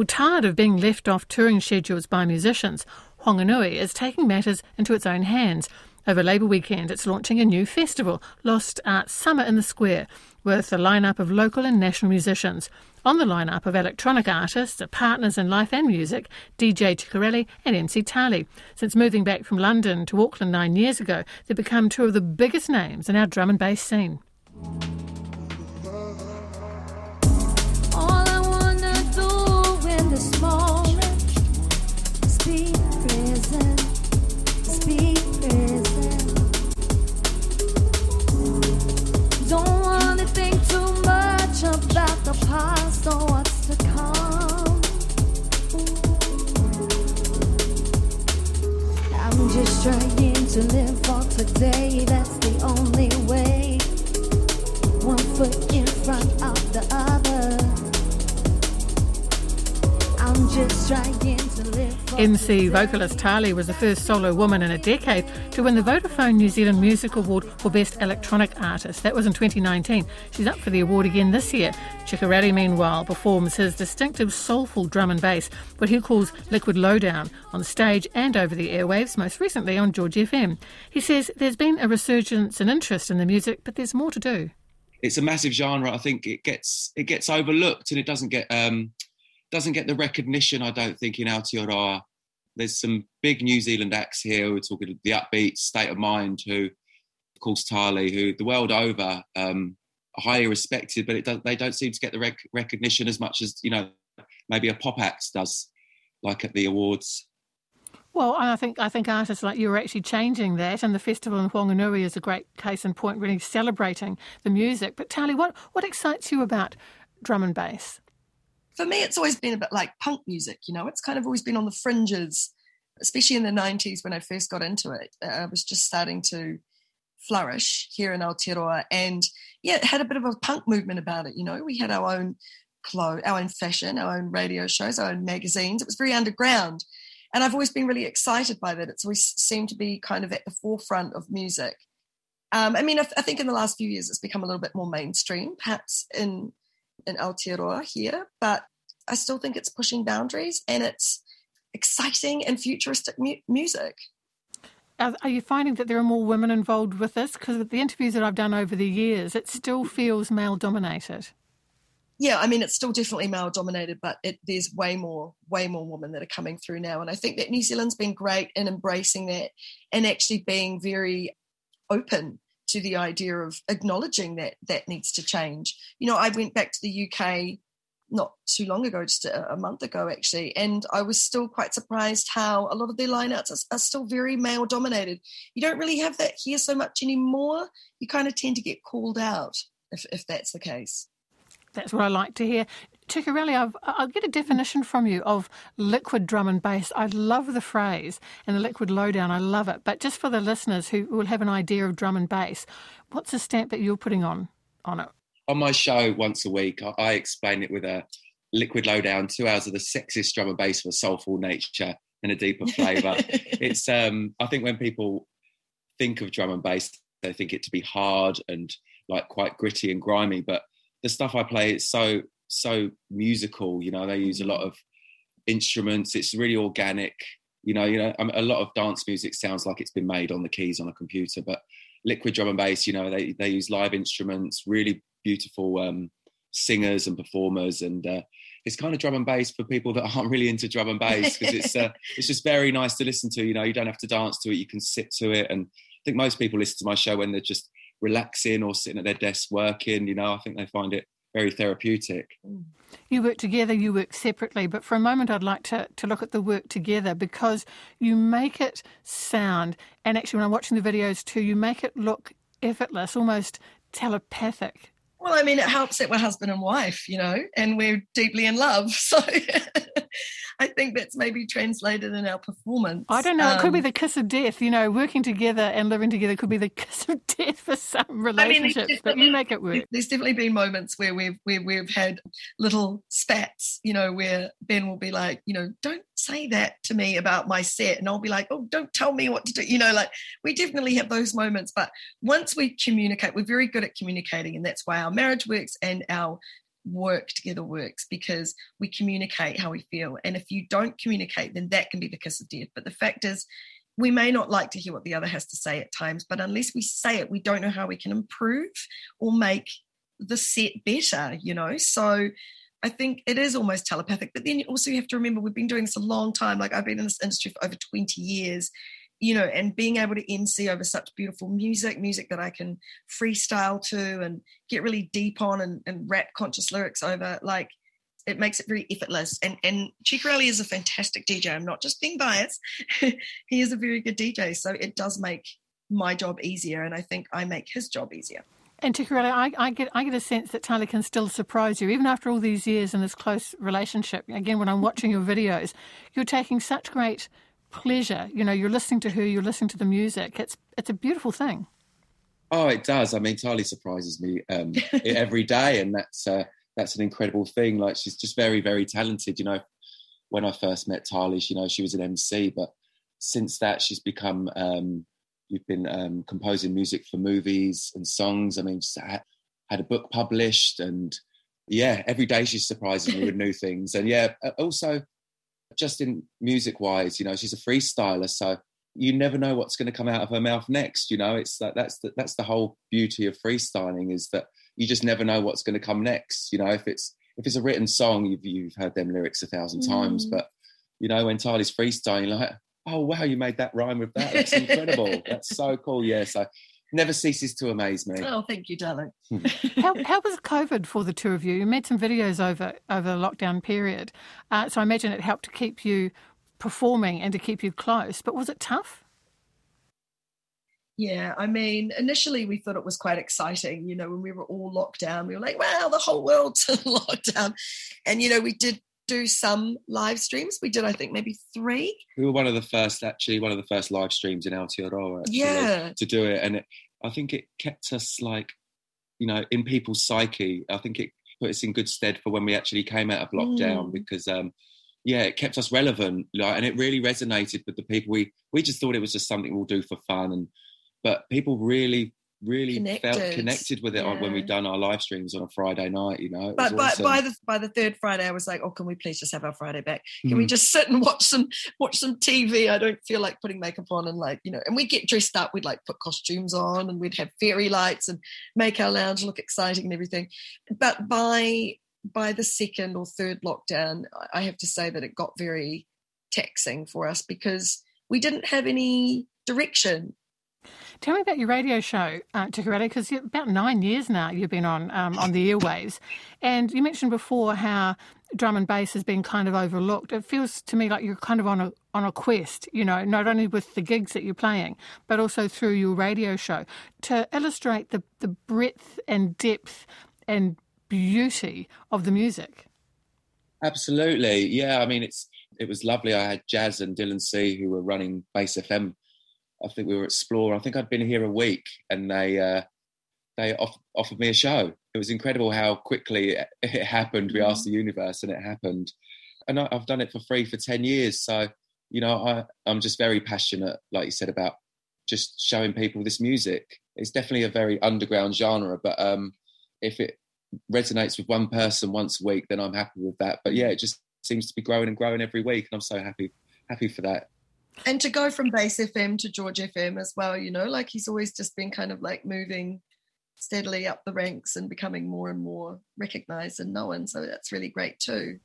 Well, tired of being left off touring schedules by musicians, Whanganui is taking matters into its own hands. Over Labour weekend, it's launching a new festival, Lost Art Summer in the Square, with a lineup of local and national musicians. On the lineup of electronic artists, partners in life and music, DJ Chiccoreli and MC Tali. Since moving back from London to Auckland nine years ago, they've become two of the biggest names in our drum and bass scene. MC vocalist Tali was the first solo woman in a decade to win the Vodafone New Zealand Music Award for Best Electronic Artist. That was in 2019. She's up for the award again this year. Chiccoreli, meanwhile, performs his distinctive soulful drum and bass, what he calls liquid lowdown, on stage and over the airwaves, most recently on George FM. He says there's been a resurgence in interest in the music, but there's more to do. It's a massive genre. I think it gets it gets overlooked and it doesn't get um, doesn't get the recognition. I don't think in Aotearoa there's some big New Zealand acts here. We're talking the Upbeats State of Mind, who, of course, Tali, who the world over um, are highly respected, but does, they don't seem to get the rec- recognition as much as you know maybe a pop act does, like at the awards. Well, I think I think artists like you are actually changing that, and the festival in Whanganui is a great case in point, really celebrating the music. But Tali, what what excites you about drum and bass? For me, it's always been a bit like punk music, you know, it's kind of always been on the fringes, especially in the 90s when I first got into it. I was just starting to flourish here in Aotearoa. And yeah, it had a bit of a punk movement about it, you know. We had our own clothes, our own fashion, our own radio shows, our own magazines. It was very underground. And I've always been really excited by that. It's always seemed to be kind of at the forefront of music. Um, I mean, I, I, think in the last few years it's become a little bit more mainstream, perhaps in in Aotearoa here, but I still think it's pushing boundaries and it's exciting and futuristic mu- music. Are, are, you finding that there are more women involved with this? Because the interviews that I've done over the years, it still feels male dominated. Yeah, I mean, it's still definitely male dominated, but it, there's way more, way more women that are coming through now. And I think that New Zealand's been great in embracing that and actually being very open to the idea of acknowledging that that needs to change. You know, I went back to the UK not too long ago, just a, a month ago actually, and I was still quite surprised how a lot of their lineouts are, are still very male dominated. You don't really have that here so much anymore. You kind of tend to get called out if, if that's the case. That's what I like to hear. Chiccoreli, I've, I'll get a definition from you of liquid drum and bass. I love the phrase and the liquid lowdown. I love it. But just for the listeners who will have an idea of drum and bass, what's the stamp that you're putting on on it? On my show once a week, I explain it with a liquid lowdown, two hours of the sexiest drum and bass a soulful nature and a deeper flavour. it's um, I think when people think of drum and bass, they think it to be hard and like quite gritty and grimy, but the stuff I play is so so musical. You know, they use a lot of instruments. It's really organic. You know, you know, mean, a lot of dance music sounds like it's been made on the keys on a computer, but liquid drum and bass, you know, they they use live instruments, really beautiful um, singers and performers, and uh, it's kind of drum and bass for people that aren't really into drum and bass because it's uh, it's just very nice to listen to. You know, you don't have to dance to it; you can sit to it. And I think most people listen to my show when they're just relaxing or sitting at their desk working. You know, I think they find it very therapeutic. You work together, you work separately, but for a moment I'd like to, to look at the work together because you make it sound, and actually when I'm watching the videos too, you make it look effortless, almost telepathic. Well, I mean, it helps that we're husband and wife, you know, and we're deeply in love. So I think that's maybe translated in our performance. I don't know. It could be um, the kiss of death. You know, working together and living together could be the kiss of death for some relationships. I mean, but you make it work. There's definitely been moments where we've where we've had little spats. You know, where Ben will be like, you know, don't say that to me about my set, and I'll be like, oh, don't tell me what to do. You know, like we definitely have those moments. But once we communicate, we're very good at communicating, and that's why our marriage works and our work together works because we communicate how we feel. And if you don't communicate, then that can be the kiss of death. But the fact is, we may not like to hear what the other has to say at times, but unless we say it, we don't know how we can improve or make the set better, you know? So I think it is almost telepathic. But then also you have to remember we've been doing this a long time. Like I've been in this industry for over 20 years, you know, and being able to MC over such beautiful music, music that I can freestyle to and get really deep on and, and rap conscious lyrics over, like it makes it very effortless. And and Chiccoreli is a fantastic DJ. I'm not just being biased. he is a very good DJ. So it does make my job easier. And I think I make his job easier. And Chiccoreli, I, I, get I get a sense that Tali can still surprise you, even after all these years in this close relationship. Again, when I'm watching your videos, you're taking such great pleasure. You know, you're listening to her, you're listening to the music. It's it's a beautiful thing. Oh, it does. I mean, Tali surprises me um, every day, and that's uh, that's an incredible thing. Like she's just very, very talented. You know, when I first met Tali, you know, she was an MC, but since that, she's become um, You've been um, composing music for movies and songs. I mean, had, had a book published, and yeah, every day she's surprising me with new things. And yeah, also just in music wise, you know, she's a freestyler, so you never know what's going to come out of her mouth next. You know, it's that that's the, that's the whole beauty of freestyling is that you just never know what's going to come next. You know, if it's if it's a written song, you've you've heard them lyrics a thousand mm. times, but you know, when Tali's freestyling, like oh wow, you made that rhyme with that. That's incredible. That's so cool. Yeah. So never ceases to amaze me. Oh, thank you, darling. Hmm. how, how was COVID for the two of you? You made some videos over over the lockdown period, uh, so I imagine it helped to keep you performing and to keep you close. But was it tough? Yeah, I mean, initially we thought it was quite exciting. You know, when we were all locked down, we were like, wow, the whole world's locked down. And, you know, we did do some live streams. We did, I think, maybe three. We were one of the first, actually, one of the first live streams in Aotearoa actually, yeah. to do it. And it, I think it kept us like, you know, in people's psyche. I think it put us in good stead for when we actually came out of lockdown mm. because, um, yeah, it kept us relevant, like, and it really resonated with the people. We we just thought it was just something we'll do for fun, and but people really really connected. felt connected with it yeah. when we'd done our live streams on a Friday night. You know, but by, awesome. by the by the third Friday, I was like, oh, can we please just have our Friday back? Can mm. we just sit and watch some watch some TV? I don't feel like putting makeup on and like you know, and we get dressed up. We'd like put costumes on and we'd have fairy lights and make our lounge look exciting and everything. But by by the second or third lockdown, I have to say that it got very taxing for us because we didn't have any direction Tell me about your radio show, uh, because about nine years now you've been on um, on the airwaves, and you mentioned before how drum and bass has been kind of overlooked. It feels to me like you're kind of on a on a quest, you know, not only with the gigs that you're playing, but also through your radio show to illustrate the the breadth and depth and beauty of the music. Absolutely, yeah. I mean, it's it was lovely. I had Jazz and Dylan C who were running Base FM I think we were at. I think I'd been here a week, and they uh, they off, offered me a show. It was incredible how quickly it, happened. We asked the universe, and it happened. And I, I've done it for free for ten years. So you know, I, I'm just very passionate, like you said, about just showing people this music. It's definitely a very underground genre, but um, if it resonates with one person once a week, then I'm happy with that. But yeah, it just seems to be growing and growing every week, and I'm so happy happy for that and to go from Base FM to George FM as well, you know, like he's always just been kind of like moving steadily up the ranks and becoming more and more recognized and known. So that's really great too.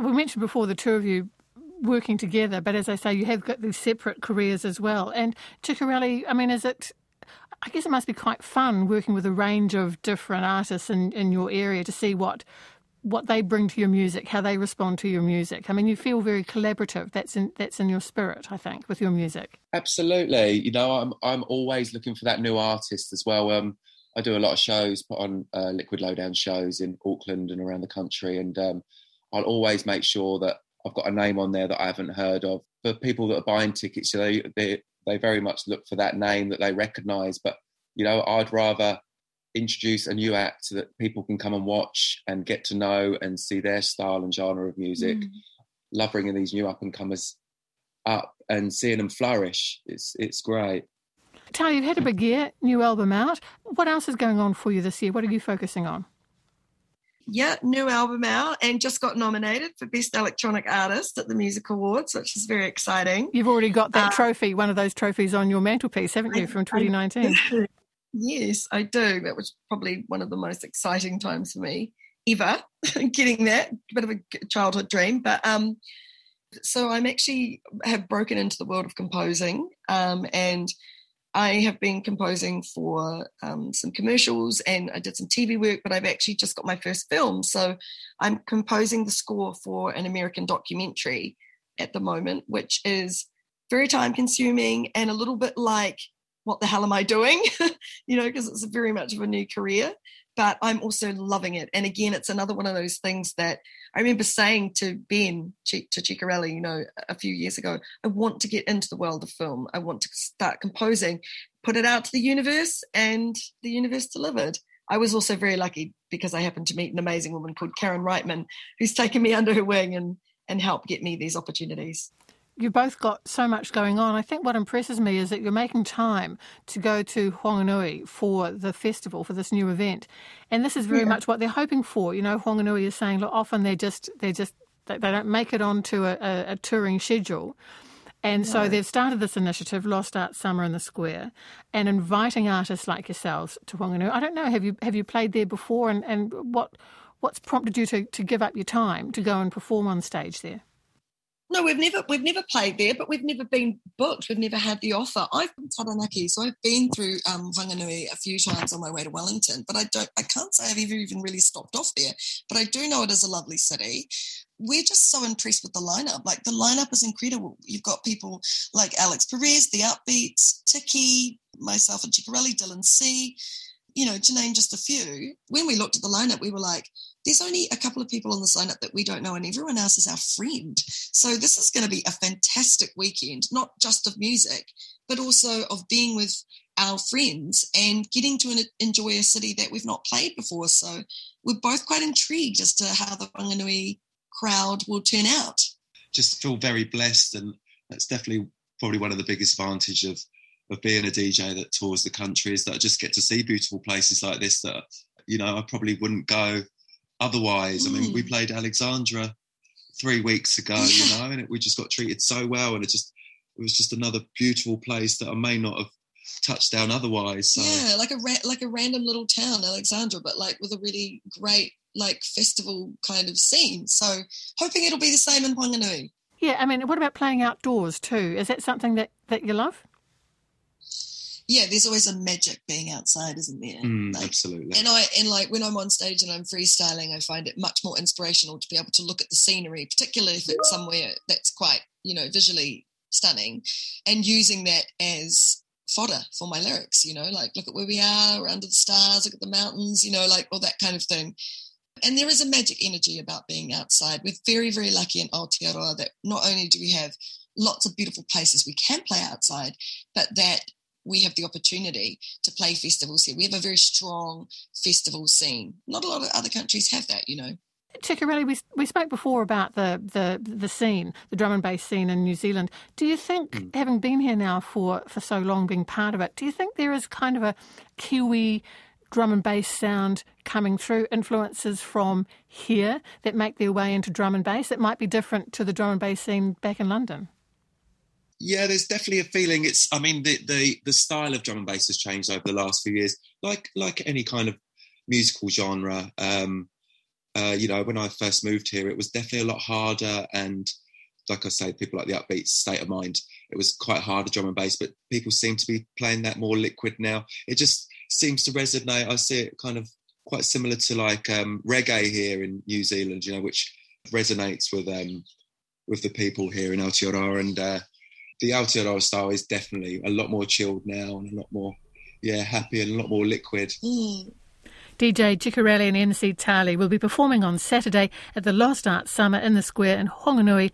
We mentioned before the two of you working together, but as I say, you have got these separate careers as well. And Chiccoreli, I mean, is it? I guess it must be quite fun working with a range of different artists in, in your area to see what what they bring to your music, how they respond to your music. I mean, you feel very collaborative. That's in that's in your spirit, I think, with your music. Absolutely. You know, I'm I'm always looking for that new artist as well. Um, I do a lot of shows, put on uh, Liquid Lowdown shows in Auckland and around the country, and um, I'll always make sure that I've got a name on there that I haven't heard of. For people that are buying tickets, they they they very much look for that name that they recognise. But you know, I'd rather introduce a new act so that people can come and watch and get to know and see their style and genre of music. Mm. Love bringing these new up and comers up and seeing them flourish. It's it's great. Tali, you've had a big year, new album out. What else is going on for you this year? What are you focusing on? yeah, new album out and just got nominated for Best Electronic Artist at the Music Awards, which is very exciting. You've already got that uh, trophy, one of those trophies on your mantelpiece, haven't you, from 2019? Yes, I do. That was probably one of the most exciting times for me ever, getting that. Bit of a childhood dream. But um, so I'm actually have broken into the world of composing um, and I have been composing for um, some commercials and I did some TV work, but I've actually just got my first film. So I'm composing the score for an American documentary at the moment, which is very time consuming and a little bit like, what the hell am I doing? you know, because it's very much of a new career but I'm also loving it. And again, it's another one of those things that I remember saying to Ben, to Chiccoreli, you know, a few years ago, I want to get into the world of film. I want to start composing, put it out to the universe, and the universe delivered. I was also very lucky because I happened to meet an amazing woman called Karen Reitman, who's taken me under her wing and and helped get me these opportunities you've both got so much going on. I think what impresses me is that you're making time to go to Whanganui for the festival, for this new event. And this is very yeah. much what they're hoping for. You know, Whanganui is saying, look, often they're just, they're just, they don't make it onto a, a, a touring schedule. And no. so they've started this initiative, Lost Art Summer in the Square, and inviting artists like yourselves to Whanganui. I don't know, have you have you played there before and, and what what's prompted you to, to give up your time to go and perform on stage there? No, we've never we've never played there, but we've never been booked. We've never had the offer. I've been Taranaki, so I've been through um, Whanganui a few times on my way to Wellington, but I don't. I can't say I've ever even really stopped off there. But I do know it is a lovely city. We're just so impressed with the lineup. Like the lineup is incredible. You've got people like Alex Perez, the Upbeats, Tiki, myself and Chiccoreli, Dylan C. You know, to name just a few. When we looked at the lineup, we were like, there's only a couple of people on the sign up that we don't know, and everyone else is our friend. So this is going to be a fantastic weekend, not just of music, but also of being with our friends and getting to enjoy a city that we've not played before. So we're both quite intrigued as to how the Whanganui crowd will turn out. Just feel very blessed, and that's definitely probably one of the biggest advantage of of being a DJ that tours the country is that I just get to see beautiful places like this that you know I probably wouldn't go otherwise. Mm. I mean, we mm. played Alexandra three weeks ago, yeah. you know, and it, we just got treated so well, and it just it was just another beautiful place that I may not have touched down otherwise. So. Yeah, like a ra- like a random little town, Alexandra, but like with a really great like festival kind of scene. So hoping it'll be the same in Whanganui. Yeah, I mean, what about playing outdoors too? Is that something that that you love? Yeah, there's always a magic being outside, isn't there? Mm, like, absolutely. And I and like when I'm on stage and I'm freestyling, I find it much more inspirational to be able to look at the scenery, particularly if it's somewhere that's quite you know visually stunning, and using that as fodder for my lyrics. You know, like look at where we are, we're under the stars, look at the mountains. You know, like all that kind of thing. And there is a magic energy about being outside. We're very, very lucky in Aotearoa that not only do we have lots of beautiful places we can play outside, but that we have the opportunity to play festivals here. We have a very strong festival scene. Not a lot of other countries have that, you know. Chiccoreli, we, we spoke before about the, the, the scene, the drum and bass scene in New Zealand. Do you think, mm. having been here now for, for so long, being part of it, do you think there is kind of a Kiwi drum and bass sound coming through, influences from here that make their way into drum and bass that might be different to the drum and bass scene back in London? Yeah, there's definitely a feeling. It's, I mean, the, the the style of drum and bass has changed over the last few years, like like any kind of musical genre. Um, uh, you know, when I first moved here, it was definitely a lot harder, and like I say, people like the Upbeats state of mind, it was quite hard to drum and bass. But people seem to be playing that more liquid now. It just seems to resonate. I see it kind of quite similar to like um, reggae here in New Zealand, you know, which resonates with um, with the people here in Aotearoa and. Uh, the Aotearoa style is definitely a lot more chilled now and a lot more, yeah, happy and a lot more liquid. Mm. DJ Chiccoreli and MC Tali will be performing on Saturday at the Lost Art Summer in the Square in Whanganui